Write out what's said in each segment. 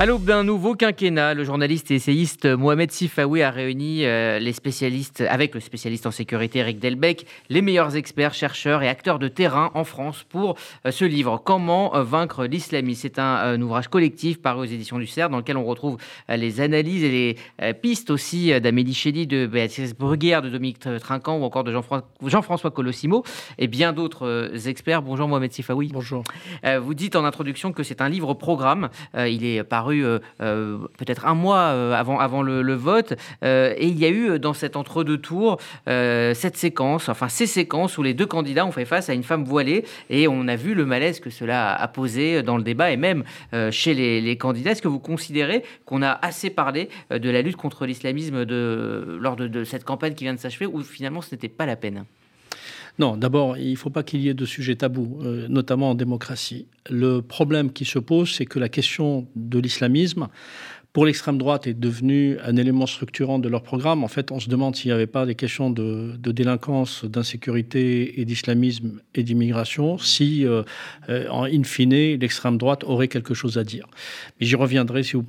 À l'aube d'un nouveau quinquennat, le journaliste et essayiste Mohamed Sifawi a réuni euh, les spécialistes, avec le spécialiste en sécurité Eric Delbecq, les meilleurs experts, chercheurs et acteurs de terrain en France pour euh, ce livre Comment euh, vaincre l'islamisme. C'est un, ouvrage collectif paru aux éditions du CERF dans lequel on retrouve les analyses et les pistes aussi d'Amélie Chély, de Béatrice Bruguière, de Dominique Trinquant ou encore de Jean-François Colossimo et bien d'autres experts. Bonjour Mohamed Sifawi. Bonjour. vous dites en introduction que c'est un livre programme. il est paru euh, euh, peut-être un mois euh, avant, le, vote. et il y a eu dans cet entre-deux tours cette séquence, enfin ces séquences où les deux candidats ont fait face à une femme voilée et on a vu le malaise que cela a posé dans le débat et même chez les, candidats. Est-ce que vous considérez qu'on a assez parlé de la lutte contre l'islamisme lors de cette campagne qui vient de s'achever ou finalement ce n'était pas la peine? Non, d'abord, il ne faut pas qu'il y ait de sujets tabous, euh, notamment en démocratie. Le problème qui se pose, c'est que la question de l'islamisme pour l'extrême droite est devenu un élément structurant de leur programme. En fait, on se demande s'il n'y avait pas des questions de, délinquance, d'insécurité et d'islamisme et d'immigration, si, euh, euh, en in fine, l'extrême droite aurait quelque chose à dire. Mais j'y reviendrai si vous,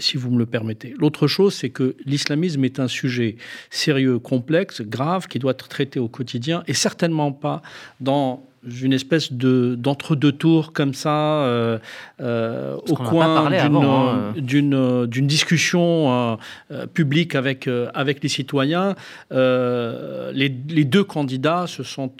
si vous me le permettez. L'autre chose, c'est que l'islamisme est un sujet sérieux, complexe, grave, qui doit être traité au quotidien et certainement pas dans une espèce de d'entre-deux tours comme ça euh, euh, au coin hein. d'une d'une discussion euh, publique avec avec les citoyens. Les, les, deux candidats se sont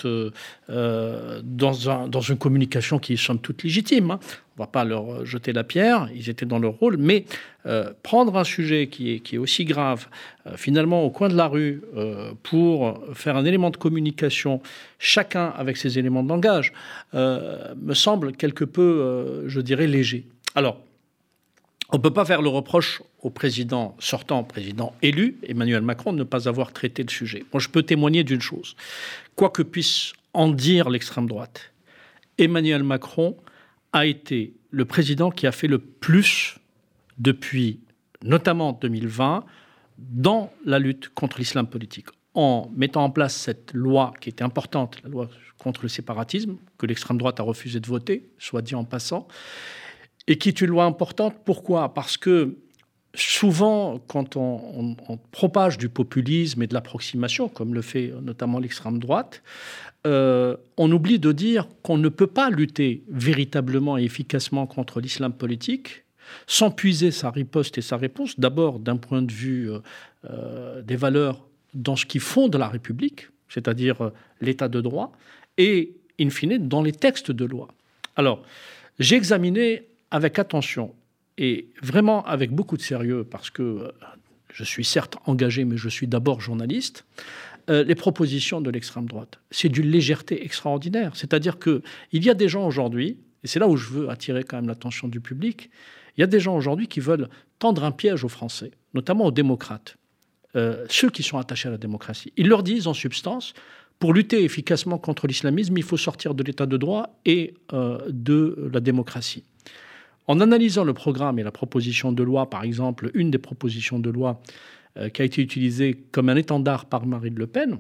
dans, un, dans une communication qui est somme toute légitime. Hein on va pas leur jeter la pierre, ils étaient dans leur rôle, mais euh, prendre un sujet qui est, aussi grave, euh, finalement au coin de la rue, euh, pour faire un élément de communication, chacun avec ses éléments de langage, me semble quelque peu, je dirais, léger. Alors, on ne peut pas faire le reproche au président sortant, président élu, Emmanuel Macron, de ne pas avoir traité le sujet. Moi, je peux témoigner d'une chose. Quoi que puisse en dire l'extrême droite, Emmanuel Macron a été le président qui a fait le plus depuis notamment 2020 dans la lutte contre l'islam politique en mettant en place cette loi qui était importante, la loi contre le séparatisme, que l'extrême droite a refusé de voter, soit dit en passant, et qui est une loi importante. Pourquoi? Parce que souvent, quand on, propage du populisme et de l'approximation, comme le fait notamment l'extrême droite, euh, on oublie de dire qu'on ne peut pas lutter véritablement et efficacement contre l'islam politique sans puiser sa riposte et sa réponse, d'abord d'un point de vue euh, euh, des valeurs dans ce qui fonde la République, c'est-à-dire l'état de droit, et, in fine, dans les textes de loi. Alors, j'ai examiné avec attention et vraiment avec beaucoup de sérieux, parce que je suis certes engagé, mais je suis d'abord journaliste, euh, les propositions de l'extrême droite. C'est d'une légèreté extraordinaire. C'est-à-dire qu'il y a des gens aujourd'hui, et c'est là où je veux attirer quand même l'attention du public, il y a des gens aujourd'hui qui veulent tendre un piège aux Français, notamment aux démocrates, euh, ceux qui sont attachés à la démocratie. Ils leur disent en substance, pour lutter efficacement contre l'islamisme, il faut sortir de l'état de droit et euh, de la démocratie. En analysant le programme et la proposition de loi, par exemple, une des propositions de loi euh, qui a été utilisée comme un étendard par Marine Le Pen,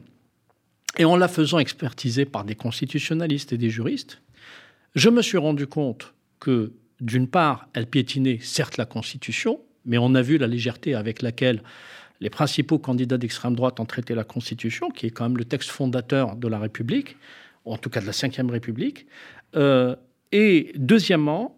et en la faisant expertiser par des constitutionnalistes et des juristes, je me suis rendu compte que, d'une part, elle piétinait certes la Constitution, mais on a vu la légèreté avec laquelle les principaux candidats d'extrême droite ont traité la Constitution, qui est quand même le texte fondateur de la République, en tout cas de la Ve République. Euh, et deuxièmement,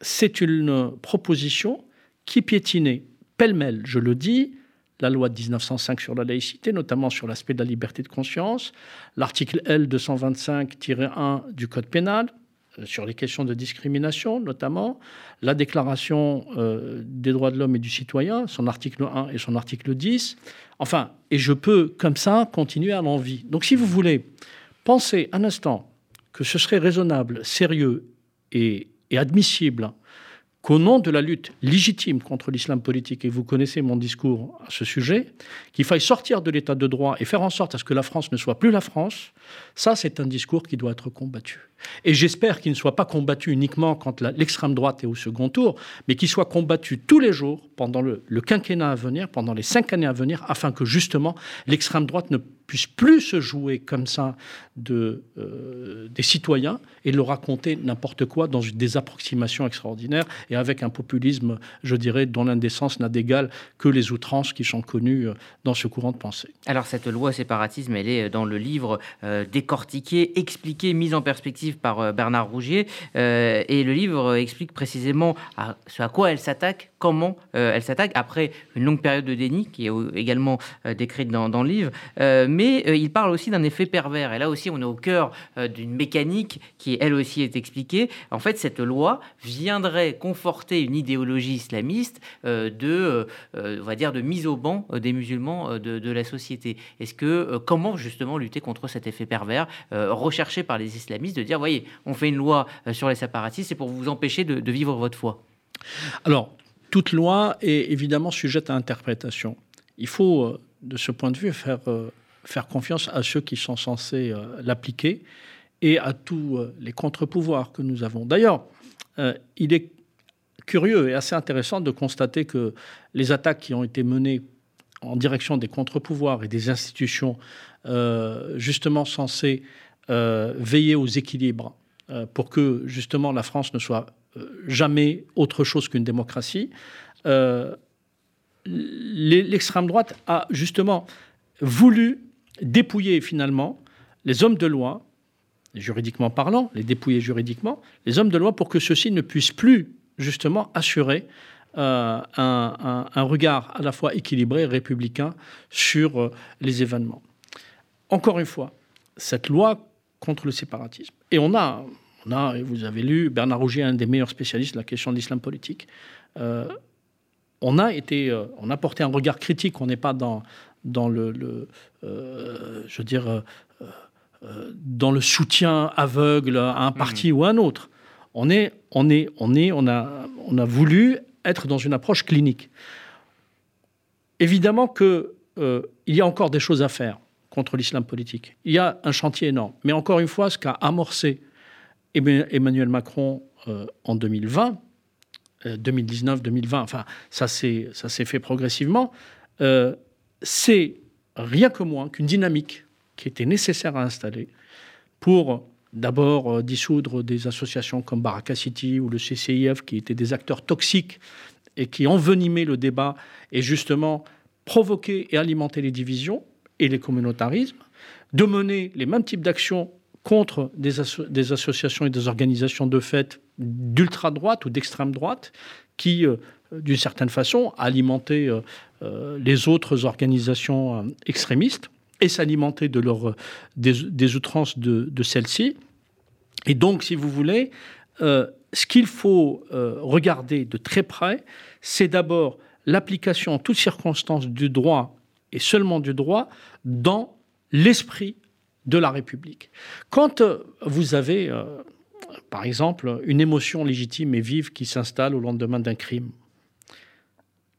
c'est une proposition qui piétinait pêle-mêle, je le dis, la loi de 1905 sur la laïcité, notamment sur l'aspect de la liberté de conscience, l'article L225-1 du Code pénal, euh, sur les questions de discrimination notamment, la Déclaration euh, des droits de l'homme et du citoyen, son article 1 et son article 10. Enfin, et je peux comme ça continuer à l'envie. Donc si vous voulez, pensez un instant que ce serait raisonnable, sérieux et, et admissible qu'au nom de la lutte légitime contre l'islam politique, et vous connaissez mon discours à ce sujet, qu'il faille sortir de l'état de droit et faire en sorte à ce que la France ne soit plus la France, ça c'est un discours qui doit être combattu. Et j'espère qu'il ne soit pas combattu uniquement quand l'extrême droite est au second tour, mais qu'il soit combattu tous les jours pendant le, quinquennat à venir, pendant les cinq années à venir, afin que justement l'extrême droite ne puisse plus se jouer comme ça de, euh, des citoyens et leur raconter n'importe quoi dans des approximations extraordinaires et avec un populisme, je dirais, dont l'indécence n'a d'égal que les outrances qui sont connues euh, dans ce courant de pensée. Alors cette loi séparatisme, elle est dans le livre euh, décortiqué, expliqué, mise en perspective par Bernard Rougier. et le livre explique précisément à, ce à quoi elle s'attaque, comment elle s'attaque, après une longue période de déni qui est également décrite dans, dans, le livre. mais il parle aussi d'un effet pervers. Et là aussi, on est au cœur euh, d'une mécanique qui, elle aussi, est expliquée. En fait, cette loi viendrait conforter une idéologie islamiste euh, de, euh, on va dire, de mise au banc des musulmans de, la société. Est-ce que comment justement lutter contre cet effet pervers recherché par les islamistes de dire, voyez, on fait une loi sur les séparatistes, c'est pour vous empêcher de, vivre votre foi Alors, toute loi est évidemment sujette à interprétation. Il faut, de ce point de vue, faire faire confiance à ceux qui sont censés euh, l'appliquer et à tous euh, les contre-pouvoirs que nous avons. D'ailleurs, euh, il est curieux et assez intéressant de constater que les attaques qui ont été menées en direction des contre-pouvoirs et des institutions justement censées veiller aux équilibres pour que justement la France ne soit jamais autre chose qu'une démocratie, l'extrême droite a justement voulu dépouiller finalement les hommes de loi, juridiquement parlant, les dépouiller juridiquement, les hommes de loi pour que ceux-ci ne puissent plus justement assurer euh, un, regard à la fois équilibré et républicain sur euh, les événements. Encore une fois, cette loi contre le séparatisme, et on a, on a et vous avez lu, Bernard Rougier, un des meilleurs spécialistes de la question de l'islam politique, euh, on a été, on a porté un regard critique, on n'est pas dans, dans le, euh, je veux dire, euh, euh, dans le soutien aveugle à un parti mmh. ou à un autre. On est, on est, on est, on a, on a voulu être dans une approche clinique. Évidemment que il y a encore des choses à faire contre l'islam politique. Il y a un chantier énorme. Mais encore une fois, ce qu'a amorcé Emmanuel Macron en 2020, 2019-2020, enfin, ça s'est fait progressivement c'est rien que moins qu'une dynamique qui était nécessaire à installer pour d'abord euh, dissoudre des associations comme Baraka City ou le CCIF, qui étaient des acteurs toxiques et qui envenimaient le débat et justement provoquer et alimenter les divisions et les communautarismes, de mener les mêmes types d'actions contre des, associations et des organisations de fait d'ultra-droite ou d'extrême droite qui, euh, d'une certaine façon, alimentaient euh, euh, les autres organisations extrémistes et s'alimenter de des, outrances de, celles-ci. Et donc, si vous voulez, ce qu'il faut regarder de très près, c'est d'abord l'application en toutes circonstances du droit et seulement du droit dans l'esprit de la République. Quand vous avez, par exemple, une émotion légitime et vive qui s'installe au lendemain d'un crime,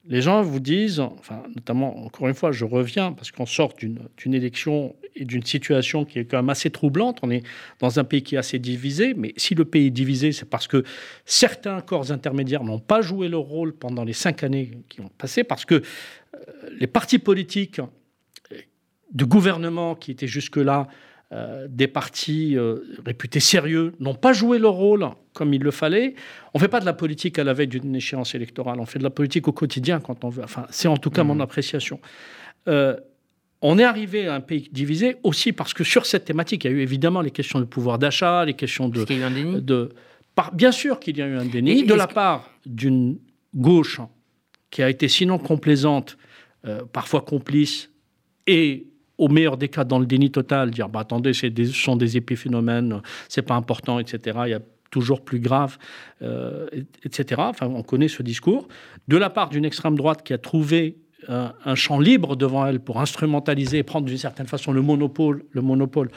les gens vous disent, enfin, notamment, encore une fois, je reviens, parce qu'on sort d'une élection et d'une situation qui est quand même assez troublante. On est dans un pays qui est assez divisé, mais si le pays est divisé, c'est parce que certains corps intermédiaires n'ont pas joué leur rôle pendant les cinq années qui ont passé, parce que euh, les partis politiques de gouvernement qui étaient jusque-là euh, des partis euh, réputés sérieux n'ont pas joué leur rôle comme il le fallait. On ne fait pas de la politique à la veille d'une échéance électorale, on fait de la politique au quotidien quand on veut. Enfin, c'est en tout cas mon mmh. appréciation. Euh, on est arrivé à un pays divisé aussi parce que sur cette thématique, il y a eu évidemment les questions de pouvoir d'achat, les questions de... Qu'il y a eu un déni? de, Bien sûr qu'il y a eu un déni de la part d'une gauche qui a été sinon complaisante, parfois complice, et au meilleur des cas, dans le déni total, dire bah, attendez, ce sont des épiphénomènes, c'est pas important, etc. Il y a toujours plus grave, euh, etc. Enfin, on connaît ce discours. De la part d'une extrême droite qui a trouvé un, champ libre devant elle pour instrumentaliser et prendre d'une certaine façon le monopole, le monopole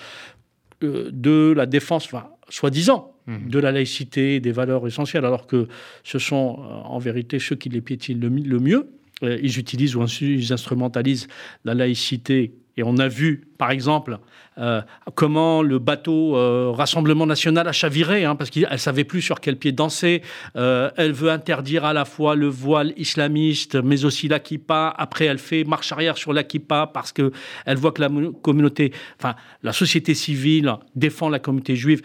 euh, de la défense, enfin, soi-disant, mmh. de la laïcité, des valeurs essentielles, alors que ce sont euh, en vérité ceux qui les piétinent le, mieux. Ils utilisent ou ils instrumentalisent la laïcité Et on a vu, par exemple, euh, comment le bateau euh, Rassemblement national a chaviré, hein, parce qu'elle savait plus sur quel pied danser. Euh, elle veut interdire à la fois le voile islamiste, mais aussi l'Akipa. Après, elle fait marche arrière sur l'Akipa parce que elle voit que la communauté, enfin, la société civile défend la communauté juive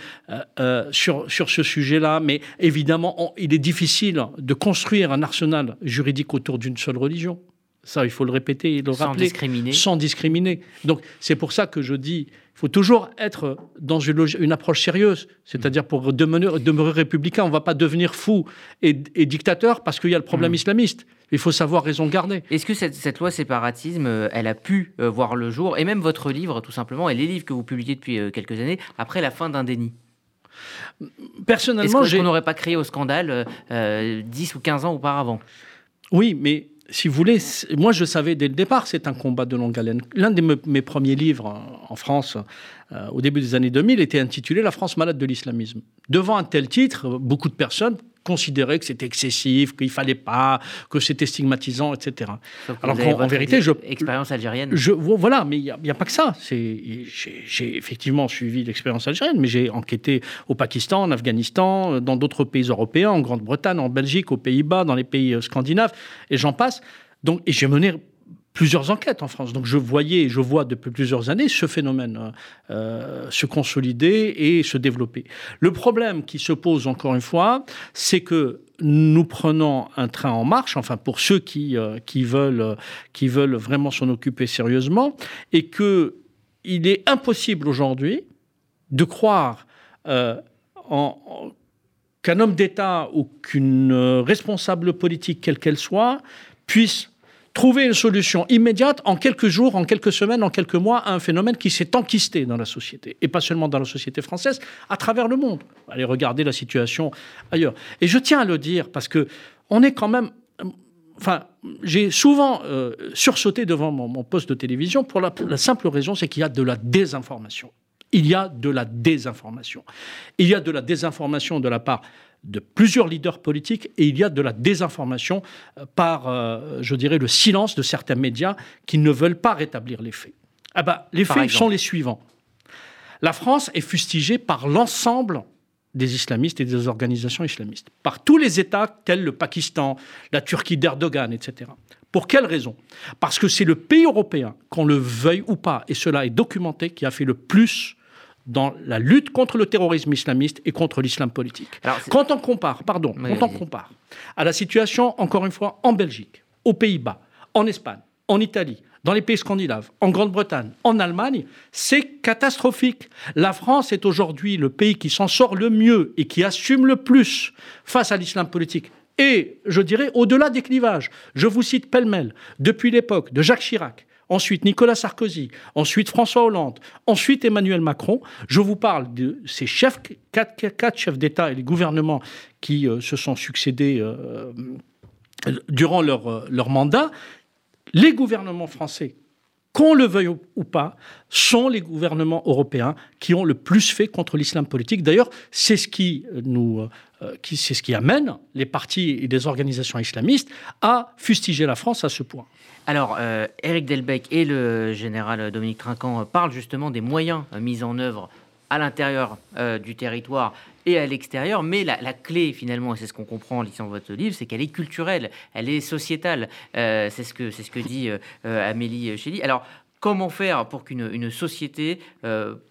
sur, sur ce sujet-là. Mais évidemment, il est difficile de construire un arsenal juridique autour d'une seule religion. Ça, il faut le répéter et le sans rappeler. Discriminer. Sans discriminer. Donc, c'est pour ça que je dis, il faut toujours être dans une, une approche sérieuse. C'est-à-dire, pour demeurer, demeurer, républicain, on ne va pas devenir fou et, dictateur parce qu'il y a le problème mmh. islamiste. Il faut savoir raison garder. Est-ce que cette, loi séparatisme, euh, elle a pu euh, voir le jour, et même votre livre, tout simplement, et les livres que vous publiez depuis euh, quelques années, après la fin d'un déni? Personnellement, qu'on n'aurait pas créé au scandale 10 ou 15 ans auparavant? Oui, mais si vous voulez, moi je savais dès le départ, c'est un combat de longue haleine. L'un de mes premiers livres en France, euh, au début des années 2000, était intitulé La France malade de l'islamisme. Devant un tel titre, beaucoup de personnes considéraient que c'était excessif, qu'il fallait pas, que c'était stigmatisant, etc. Alors qu'en vérité, je expérience algérienne. Je, voilà, mais il n'y a, a, pas que ça. J'ai effectivement suivi l'expérience algérienne, mais j'ai enquêté au Pakistan, en Afghanistan, dans d'autres pays européens, en Grande-Bretagne, en Belgique, aux Pays-Bas, dans les pays euh, scandinaves, et j'en passe. Donc, et j'ai mené plusieurs enquêtes en France. Donc je voyais je vois depuis plusieurs années ce phénomène euh, euh, se consolider et se développer. Le problème qui se pose encore une fois, c'est que nous prenons un train en marche, enfin pour ceux qui, euh, qui, veulent, qui veulent vraiment s'en occuper sérieusement, et que il est impossible aujourd'hui de croire qu'un homme d'État ou qu'une responsable politique, quelle qu'elle soit, puisse trouver une solution immédiate en quelques jours, en quelques semaines, en quelques mois à un phénomène qui s'est enquisté dans la société, et pas seulement dans la société française, à travers le monde. Allez regarder la situation ailleurs. Et je tiens à le dire parce que on est quand même enfin, j'ai souvent euh, sursauté devant mon, poste de télévision pour la simple raison, c'est qu'il y a de la désinformation. Il y a de la désinformation. Il y a de la désinformation de la part de plusieurs leaders politiques et il y a de la désinformation euh, par, euh, je dirais, le silence de certains médias qui ne veulent pas rétablir les faits. Ah bah, les faits sont les suivants. La France est fustigée par l'ensemble des islamistes et des organisations islamistes, par tous les États tels le Pakistan, la Turquie d'Erdogan, etc. Pour quelle raison? Parce que c'est le pays européen, qu'on le veuille ou pas, et cela est documenté, qui a fait le plus dans la lutte contre le terrorisme islamiste et contre l'islam politique. quand on compare, pardon, quand on compare à la situation, encore une fois, en Belgique, aux Pays-Bas, en Espagne, en Italie, dans les pays scandinaves, en Grande-Bretagne, en Allemagne, c'est catastrophique. La France est aujourd'hui le pays qui s'en sort le mieux et qui assume le plus face à l'islam politique. Et je dirais au-delà des clivages. Je vous cite pêle-mêle, depuis l'époque de Jacques Chirac, ensuite Nicolas Sarkozy, ensuite François Hollande, ensuite Emmanuel Macron. Je vous parle de ces quatre, chefs d'État et les gouvernements qui euh, se sont succédés euh, durant euh, leur mandat. Les gouvernements français qu'on le veuille ou pas, sont les gouvernements européens qui ont le plus fait contre l'islam politique. D'ailleurs, c'est ce qui nous, c'est ce qui amène les partis et les organisations islamistes à fustiger la France à ce point. Alors, euh, Éric Delbecq et le général Dominique Trinquant parlent justement des moyens mis en œuvre à l'intérieur euh, du territoire et à l'extérieur, mais la, clé finalement, et c'est ce qu'on comprend en lisant votre livre, c'est qu'elle est culturelle, elle est sociétale. Euh, c'est ce que c'est ce que dit Amélie Chély. Alors, comment faire pour qu'une société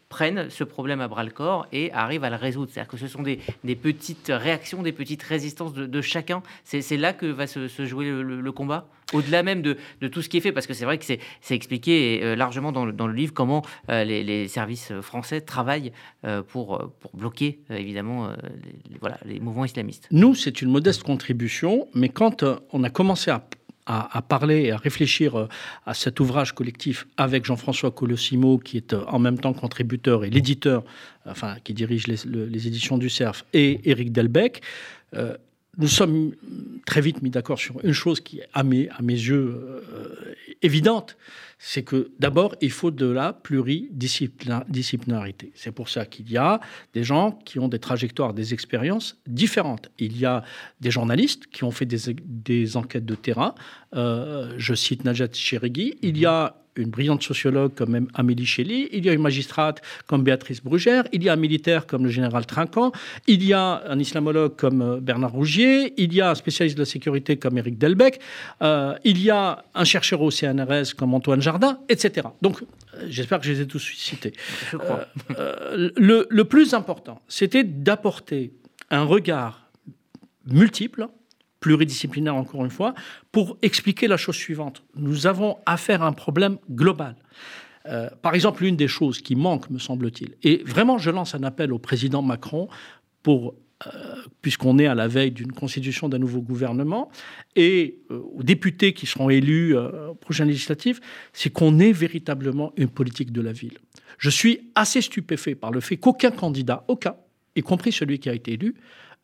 prennent ce problème à bras le corps et arrivent à le résoudre. C'est-à-dire que ce sont des, petites réactions, des petites résistances de, chacun. C'est là que va se, jouer le, combat au-delà même de, tout ce qui est fait, parce que c'est vrai que c'est expliqué euh, largement dans le, livre comment euh, les, services français travaillent euh, pour, pour bloquer évidemment les, voilà, les mouvements islamistes. Nous, c'est une modeste contribution, mais quand on a commencé à à, parler et à réfléchir euh, à cet ouvrage collectif avec Jean-François Colossimo, qui est euh, en même temps contributeur et l'éditeur, enfin, qui dirige les, éditions du CERF, et Éric Delbecq. Euh, nous sommes très vite mis d'accord sur une chose qui à mes, à mes yeux évidente, c'est que d'abord, il faut de la pluridisciplinarité. C'est pour ça qu'il y a des gens qui ont des trajectoires, des expériences différentes. Il y a des journalistes qui ont fait des, enquêtes de terrain. Euh, je cite Najat Cherigui. Il y a une brillante sociologue comme Amélie Chély, il y a une magistrate comme Béatrice Brugère, il y a un militaire comme le général Trinquant, il y a un islamologue comme euh, Bernard Rougier, il y a un spécialiste de la sécurité comme Éric Delbecq, euh, il y a un chercheur au CNRS comme Antoine Jardin, etc. Donc, euh, j'espère que je les ai tous cités. le, le plus important, c'était d'apporter un regard multiple pluridisciplinaire encore une fois, pour expliquer la chose suivante. Nous avons affaire à un problème global. Euh, par exemple, une des choses qui manque, me semble-t-il, et vraiment je lance un appel au président Macron pour, euh, puisqu'on est à la veille d'une constitution d'un nouveau gouvernement, et euh, aux députés qui seront élus aux prochaines c'est qu'on ait véritablement une politique de la ville. Je suis assez stupéfait par le fait qu'aucun candidat, aucun, y compris celui qui a été élu,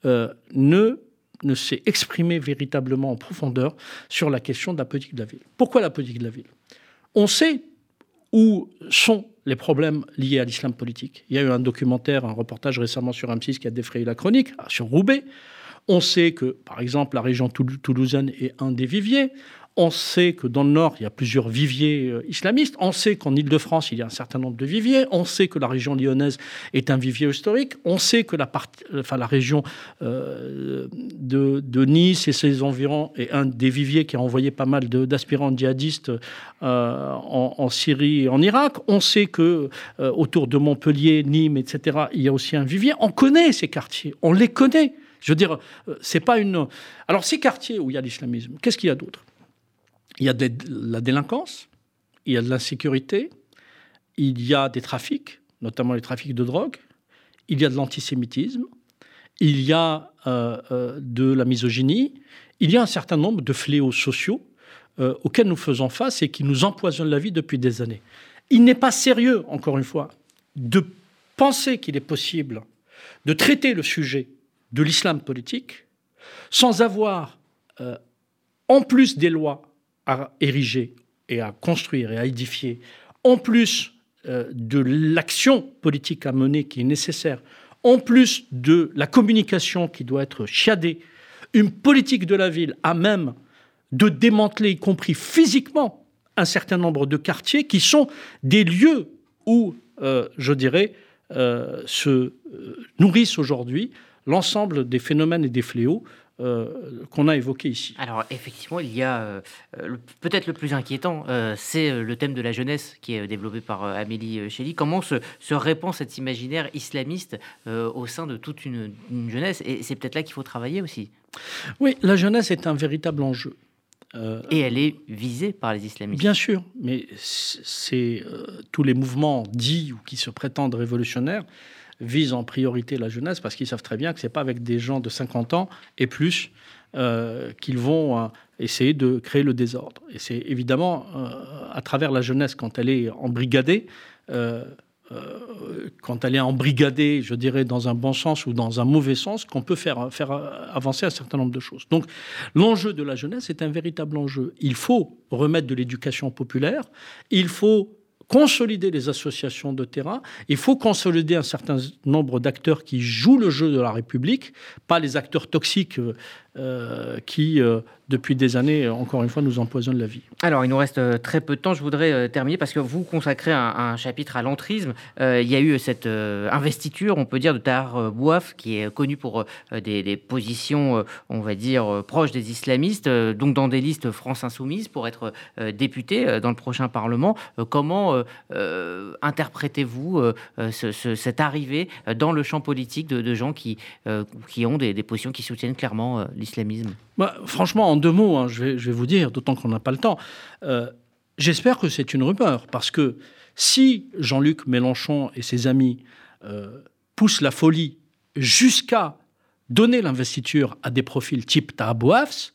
ne ne s'est exprimé véritablement en profondeur sur la question de la politique de la ville. Pourquoi la politique de la ville? On sait où sont les problèmes liés à l'islam politique. Il y a eu un documentaire, un reportage récemment sur M6 qui a défrayé la chronique, sur Roubaix. On sait que, par exemple, la région toulousaine est un des viviers. On sait que dans le Nord, il y a plusieurs viviers euh, islamistes. On sait qu'en Ile-de-France, il y a un certain nombre de viviers. On sait que la région lyonnaise est un vivier historique. On sait que la, région euh, de, Nice et ses environs est un des viviers qui a envoyé pas mal d'aspirants djihadistes euh, en, Syrie et en Irak. On sait que autour de Montpellier, Nîmes, etc., il y a aussi un vivier. On connaît ces quartiers. On les connaît. Je veux dire, c'est pas une. Alors, ces quartiers où il y a l'islamisme, qu'est-ce qu'il y a d'autre? Il y a de la délinquance, il y a de l'insécurité, il y a des trafics, notamment les trafics de drogue, il y a de l'antisémitisme, il y a euh, euh, de la misogynie, il y a un certain nombre de fléaux sociaux euh, auxquels nous faisons face et qui nous empoisonnent la vie depuis des années. Il n'est pas sérieux, encore une fois, de penser qu'il est possible de traiter le sujet de l'islam politique sans avoir, en plus des lois à ériger et à construire et à édifier, en plus euh, de l'action politique à mener qui est nécessaire, en plus de la communication qui doit être chiadée, une politique de la ville à même de démanteler, y compris physiquement, un certain nombre de quartiers qui sont des lieux où, euh, je dirais, euh, se nourrissent aujourd'hui l'ensemble des phénomènes et des fléaux euh, qu'on a évoqué ici. Alors effectivement, il y a euh, peut-être le plus inquiétant, euh, c'est le thème de la jeunesse qui est développé par Amélie Chély. Comment se, répand cet imaginaire islamiste au sein de toute une, jeunesse? Et c'est peut-être là qu'il faut travailler aussi. Oui, la jeunesse est un véritable enjeu. Et elle est visée par les islamistes. Bien sûr, mais c'est tous les mouvements dits ou qui se prétendent révolutionnaires visent en priorité la jeunesse parce qu'ils savent très bien que ce n'est pas avec des gens de 50 ans et plus euh, qu'ils vont euh, essayer de créer le désordre. Et c'est évidemment euh, à travers la jeunesse, quand elle est embrigadée, quand elle est embrigadée, je dirais, dans un bon sens ou dans un mauvais sens, qu'on peut faire, faire avancer un certain nombre de choses. Donc l'enjeu de la jeunesse est un véritable enjeu. Il faut remettre de l'éducation populaire, il faut consolider les associations de terrain, il faut consolider un certain nombre d'acteurs qui jouent le jeu de la République, pas les acteurs toxiques euh, qui, euh, depuis des années, encore une fois, nous empoisonnent la vie. Alors, il nous reste euh, très peu de temps. Je voudrais terminer parce que vous consacrez un, chapitre à l'entrisme. il y a eu cette investiture, on peut dire, de Tahar Bouaf, qui est connu pour des, positions, on va dire, proches des islamistes, donc dans des listes France Insoumise pour être député dans le prochain Parlement. comment interprétez-vous cette arrivée dans le champ politique de, gens qui, qui ont des, des positions qui soutiennent clairement l'islamisme bah, Franchement, en deux mots, hein, je, vais, vous dire, d'autant qu'on n'a pas le temps, euh, j'espère que c'est une rumeur, parce que si Jean-Luc Mélenchon et ses amis euh, poussent la folie jusqu'à donner l'investiture à des profils type Tahabouafs,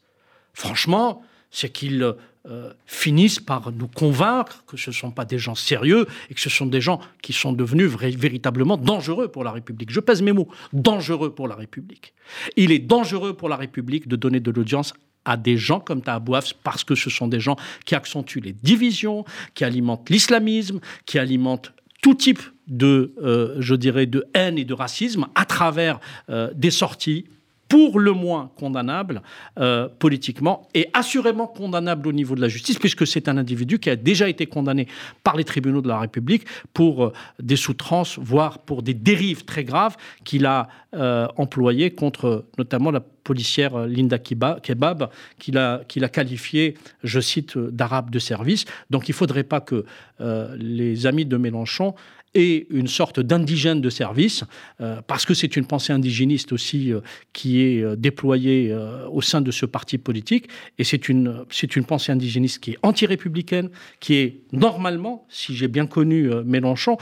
franchement, c'est qu'ils euh, finissent par nous convaincre que ce ne sont pas des gens sérieux et que ce sont des gens qui sont devenus véritablement dangereux pour la République. Je pèse mes mots, dangereux pour la République. Il est dangereux pour la République de donner de l'audience à des gens comme Tahabouafs parce que ce sont des gens qui accentuent les divisions, qui alimentent l'islamisme, qui alimentent tout type de, euh, je dirais, de haine et de racisme à travers euh, des sorties pour le moins condamnable euh, politiquement et assurément condamnable au niveau de la justice, puisque c'est un individu qui a déjà été condamné par les tribunaux de la République pour euh, des soutrances, voire pour des dérives très graves qu'il a euh, employées contre notamment la policière Linda Kebab, qu'il a, qu'il a qualifié, je cite, d'arabe de service. Donc il ne faudrait pas que les amis de Mélenchon et une sorte d'indigène de service, euh, parce que c'est une pensée indigéniste aussi euh, qui est euh, déployée au sein de ce parti politique, et c'est une, c'est une pensée indigéniste qui est anti-républicaine, qui est normalement, si j'ai bien connu Mélenchon,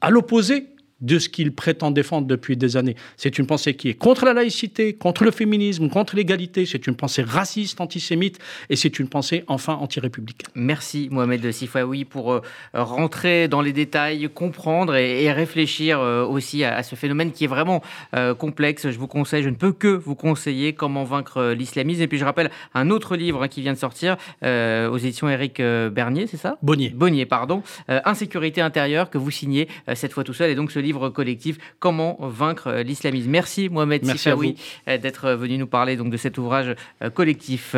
à l'opposé de ce qu'il prétend défendre depuis des années. C'est une pensée qui est contre la laïcité, contre le féminisme, contre l'égalité. C'est une pensée raciste, antisémite, et c'est une pensée enfin anti-républicaine. Merci Mohamed Sifaoui pour euh, rentrer dans les détails, comprendre et, réfléchir euh, aussi à, ce phénomène qui est vraiment euh, complexe. Je vous conseille, je ne peux que vous conseiller comment vaincre l'islamisme. Et puis je rappelle un autre livre hein, qui vient de sortir aux éditions Éric Bernier, c'est ça? Bonnier. Bonnier, pardon. Insécurité intérieure que vous signez cette fois tout seul. Et donc ce livre collectif Comment vaincre l'islamisme. Merci Mohamed Sifaoui euh, d'être venu nous parler donc de cet ouvrage euh, collectif.